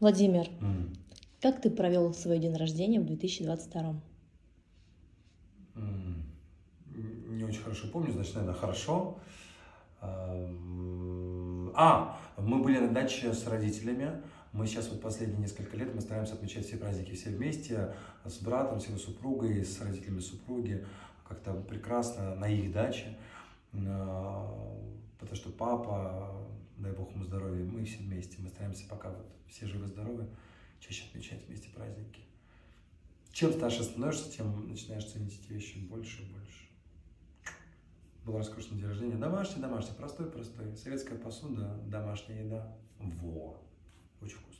Владимир, М. как ты провел свой день рождения в 2022? М. Не очень хорошо помню, значит, наверное, хорошо. Ам, А, мы были на даче с родителями. Мы сейчас вот последние несколько лет мы стараемся отмечать все праздники все вместе, с братом, с его супругой, с родителями супруги. Как-то прекрасно на их даче. А, Потому что папа, дай бог ему здоровья, мы все вместе. Мы стараемся пока вот все живы-здоровы, чаще отмечать вместе праздники. Чем старше становишься, тем начинаешь ценить эти вещи больше и больше. Был роскошный день рождения. Домашний, домашний, простой, простой. Советская посуда, домашняя еда. Во! Очень вкусно.